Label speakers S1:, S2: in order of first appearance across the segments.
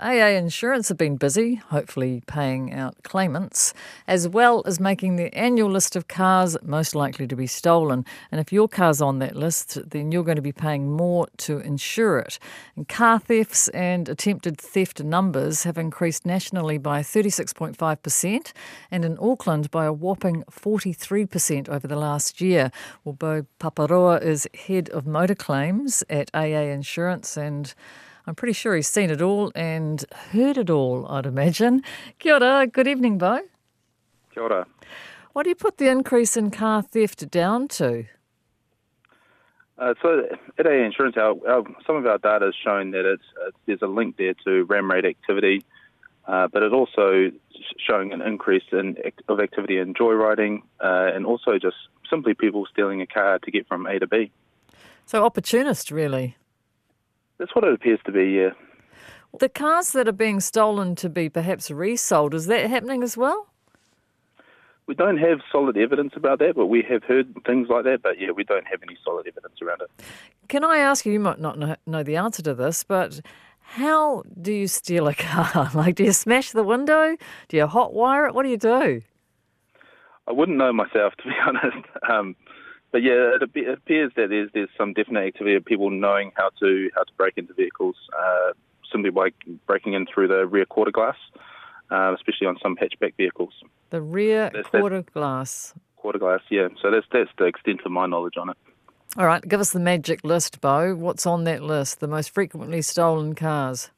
S1: AA Insurance have been busy, hopefully paying out claimants, as well as making the annual list of cars most likely to be stolen. And if your car's on that list, then you're going to be paying more to insure it. And car thefts and attempted theft numbers have increased nationally by 36.5% and in Auckland by a whopping 43% over the last year. Well, Beau Paparoa is head of motor claims at AA Insurance and I'm pretty sure he's seen it all and heard it all, I'd imagine. Kia ora, good evening, Beau.
S2: Kia ora.
S1: What do you put the increase in car theft down to?
S2: Uh, so at AA Insurance, our, our, some of our data is showing that it's, uh, there's a link there to ram raid activity, uh, but it also showing an increase in of activity in joyriding uh, and also just simply people stealing a car to get from A to B.
S1: So opportunist, really.
S2: That's what it appears to be, yeah.
S1: The cars that are being stolen to be perhaps resold, is that happening as well?
S2: We don't have solid evidence about that, but we have heard things like that. But yeah, we don't have any solid evidence around it.
S1: Can I ask you, you might not know the answer to this, but how do you steal a car? like, do you smash the window? Do you hotwire it? What do you do?
S2: I wouldn't know myself, to be honest. Um, but yeah, it, appears that there's there's some definite activity of people knowing how to how to break into vehicles uh, simply by breaking in through the rear quarter glass, uh, especially on some hatchback vehicles.
S1: The rear that's, quarter that's glass.
S2: Quarter glass, yeah. So that's that's the extent of my knowledge on it.
S1: All right, give us the magic list, Beau. What's on that list? The most frequently stolen cars.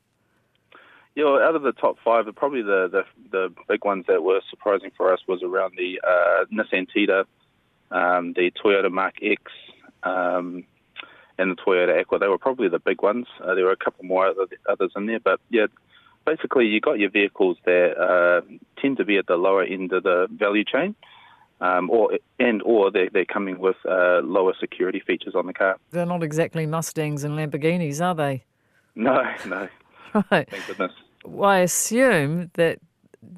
S2: Yeah, well, out of the top five, probably the, the the big ones that were surprising for us was around the uh, Nissan Tiida, um, the Toyota Mark X, um, and the Toyota Aqua. They were probably the big ones. Uh, there were a couple more other, others in there, but yeah, basically you got your vehicles that uh, tend to be at the lower end of the value chain. Um, or and or they're, they're coming with uh, lower security features on the car.
S1: They're not exactly Mustangs and Lamborghinis, are they?
S2: No, no.
S1: Right.
S2: Thank goodness.
S1: Well, I assume that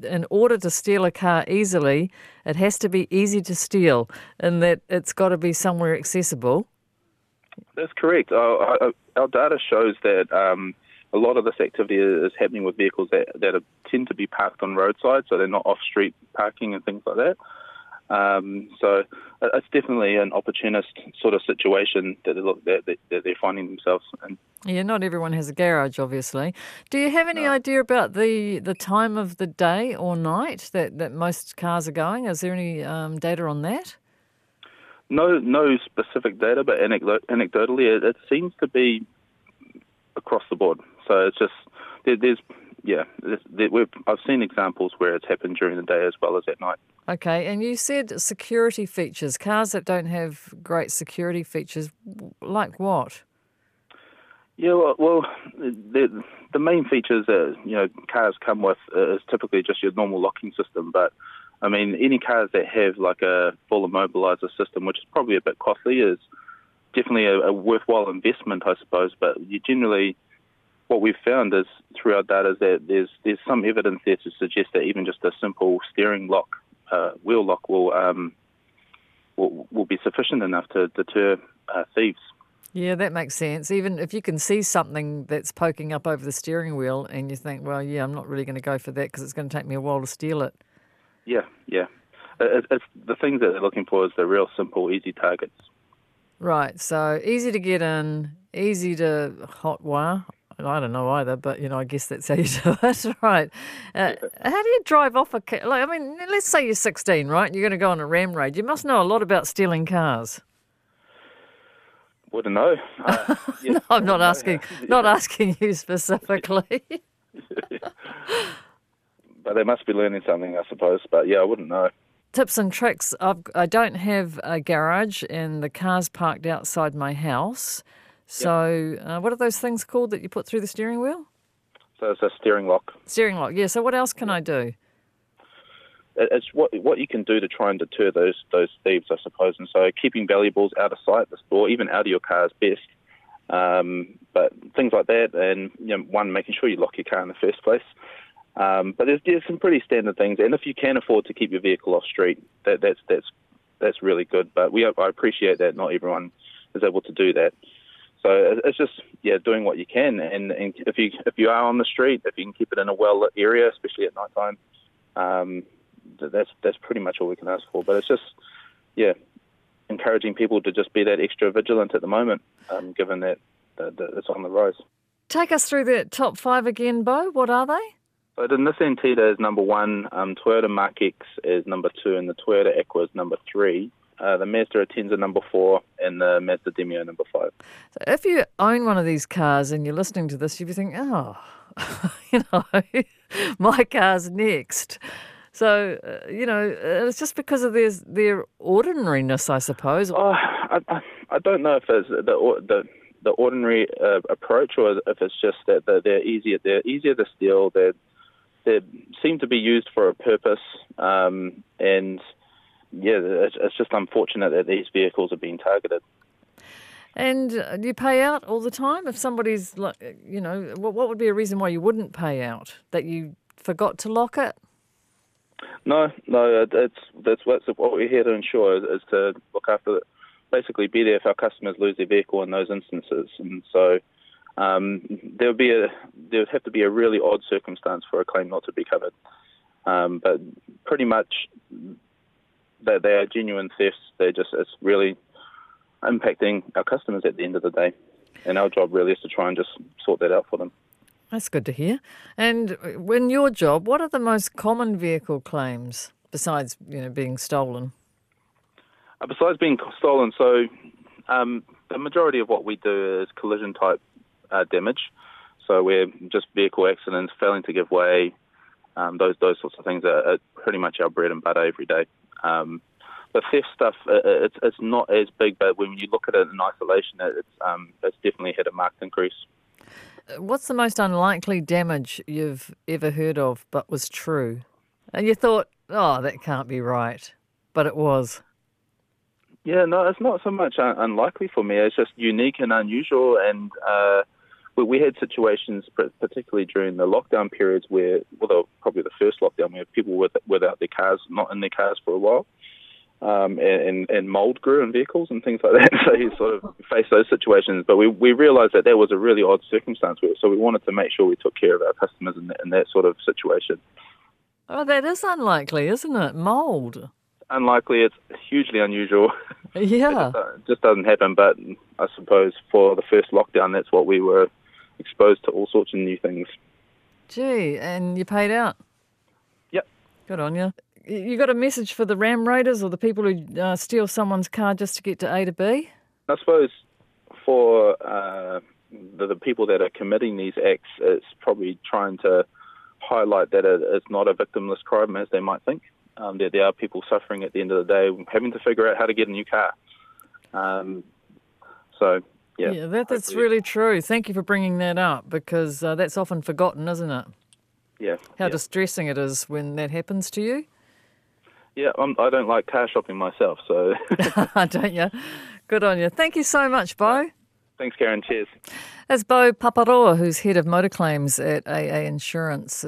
S1: in order to steal a car easily, it has to be easy to steal, and that it's got to be somewhere accessible.
S2: That's correct. Our, our data shows that um, a lot of this activity is happening with vehicles that, that are, tend to be parked on roadside, so they're not off street parking and things like that. Um, so it's definitely an opportunist sort of situation that, they that, that they're finding themselves in.
S1: Yeah, not everyone has a garage, obviously. Do you have any no. idea about the, the time of the day or night that, that most cars are going? Is there any um, data on that?
S2: No, no specific data, but anecdotally, it, it seems to be across the board. So it's just there, there's yeah, I've seen examples where it's happened during the day as well as at night.
S1: Okay, and you said security features. Cars that don't have great security features, like what?
S2: Yeah, well, well the the main features that you know cars come with uh, is typically just your normal locking system. But I mean, any cars that have like a full immobilizer system, which is probably a bit costly, is definitely a, a worthwhile investment, I suppose. But you generally what we've found is throughout that is that there's there's some evidence there to suggest that even just a simple steering lock, uh, wheel lock, will, um, will will be sufficient enough to deter uh, thieves.
S1: Yeah, that makes sense. Even if you can see something that's poking up over the steering wheel, and you think, well, yeah, I'm not really going to go for that because it's going to take me a while to steal it.
S2: Yeah, yeah. It, it's the things that they're looking for is the real simple, easy targets.
S1: Right. So easy to get in, easy to hotwire. I don't know either, but you know, I guess that's how you do it, right? Uh, how do you drive off a car? Like, I mean, let's say you're 16, right? You're going to go on a ram raid. You must know a lot about stealing cars.
S2: Wouldn't know.
S1: Uh, no, I'm not asking. Yeah. Not asking you specifically.
S2: but they must be learning something, I suppose. But yeah, I wouldn't know.
S1: Tips and tricks. I've, I don't have a garage, and the car's parked outside my house. So, yep. uh, what are those things called that you put through the steering wheel?
S2: So it's a steering lock.
S1: Steering lock, yeah. So what else can I do?
S2: It's what what you can do to try and deter those those thieves, I suppose. And so keeping valuables out of sight, or even out of your car is best. Um, but things like that, and you know, one making sure you lock your car in the first place. Um, but there's, there's some pretty standard things, and if you can afford to keep your vehicle off street, that, that's that's that's really good. But we I appreciate that not everyone is able to do that. So it's just yeah, doing what you can, and, and if you if you are on the street, if you can keep it in a well lit area, especially at night time, um, that's that's pretty much all we can ask for. But it's just yeah, encouraging people to just be that extra vigilant at the moment, um, given that, that, that it's on the rise.
S1: Take us through the top five again, Beau. What are they?
S2: So the Nissan Tiida is number one, um, Toyota Mark X is number two, and the Toyota Aqua is number three. Uh, the Mazda Atenza number four, and the Mazda Demio number five.
S1: So if you own one of these cars and you're listening to this, you'd be thinking, oh, you know, my car's next. So, uh, you know, it's just because of their, their ordinariness, I suppose.
S2: Oh, I, I, I don't know if it's the, the the ordinary uh, approach, or if it's just that they're easier. They're easier to steal. They they seem to be used for a purpose, um, and yeah, it's, it's just unfortunate that these vehicles are being targeted.
S1: And do you pay out all the time if somebody's like, you know, what, what would be a reason why you wouldn't pay out? That you forgot to lock it?
S2: No, no, it's that's what we're here to ensure is, is to look after it basically be there if our customers lose their vehicle in those instances. And so um, there would be a there would have to be a really odd circumstance for a claim not to be covered. Um, but pretty much that they, are genuine thefts. They're just it's really impacting our customers at the end of the day. And our job really is to try and just sort that out for them.
S1: That's good to hear. And when your job, what are the most common vehicle claims besides you know being stolen?
S2: Uh, besides being stolen, so um, the majority of what we do is collision type uh, damage. So we're just vehicle accidents, failing to give way, um, those those sorts of things are, are, pretty much our bread and butter every day. Um, the theft stuff, uh, uh, it's, it's not as big, but when you look at it in isolation, it's um, it's definitely had a marked increase.
S1: What's the most unlikely damage you've ever heard of, but was true, and you thought, oh, that can't be right, but it was.
S2: Yeah, no, it's not so much un- unlikely for me. It's just unique and unusual, and uh, we, we had situations, particularly during the lockdown periods, where, well, probably the first lockdown, where people were without their cars, not in their cars for a while, um, and, and mold grew in vehicles and things like that. so you sort of face those situations. But we, we realised that that was a really odd circumstance, so we wanted to make sure we took care of our customers in that, in that sort of situation.
S1: Oh, that is unlikely, isn't it? Mold
S2: unlikely. It's hugely unusual.
S1: Yeah.
S2: it, it just doesn't happen. But I suppose for the first lockdown, that's what we were exposed to all sorts of new things.
S1: Gee, and you paid out?
S2: Yep.
S1: Good on you. You got a message for the ram raiders or the people who uh, steal someone's car just to get to A to B?
S2: I suppose for uh, the, the, people that are committing these acts, it's probably trying to highlight that it, it's not a victimless crime as they might think um, there, there are people suffering at the end of the day, having to figure out how to get a new car. Um, so, yeah.
S1: Yeah, that, that's really true. Thank you for bringing that up because uh, that's often forgotten, isn't it?
S2: Yeah.
S1: How
S2: yeah.
S1: distressing it is when that happens to you.
S2: Yeah, I'm, I do not like car shopping myself, so.
S1: don't you? Good on you. Thank you so much, Beau.
S2: Thanks, Karyn. Cheers.
S1: That's Beau Paparoa, who's head of motor claims at AA Insurance.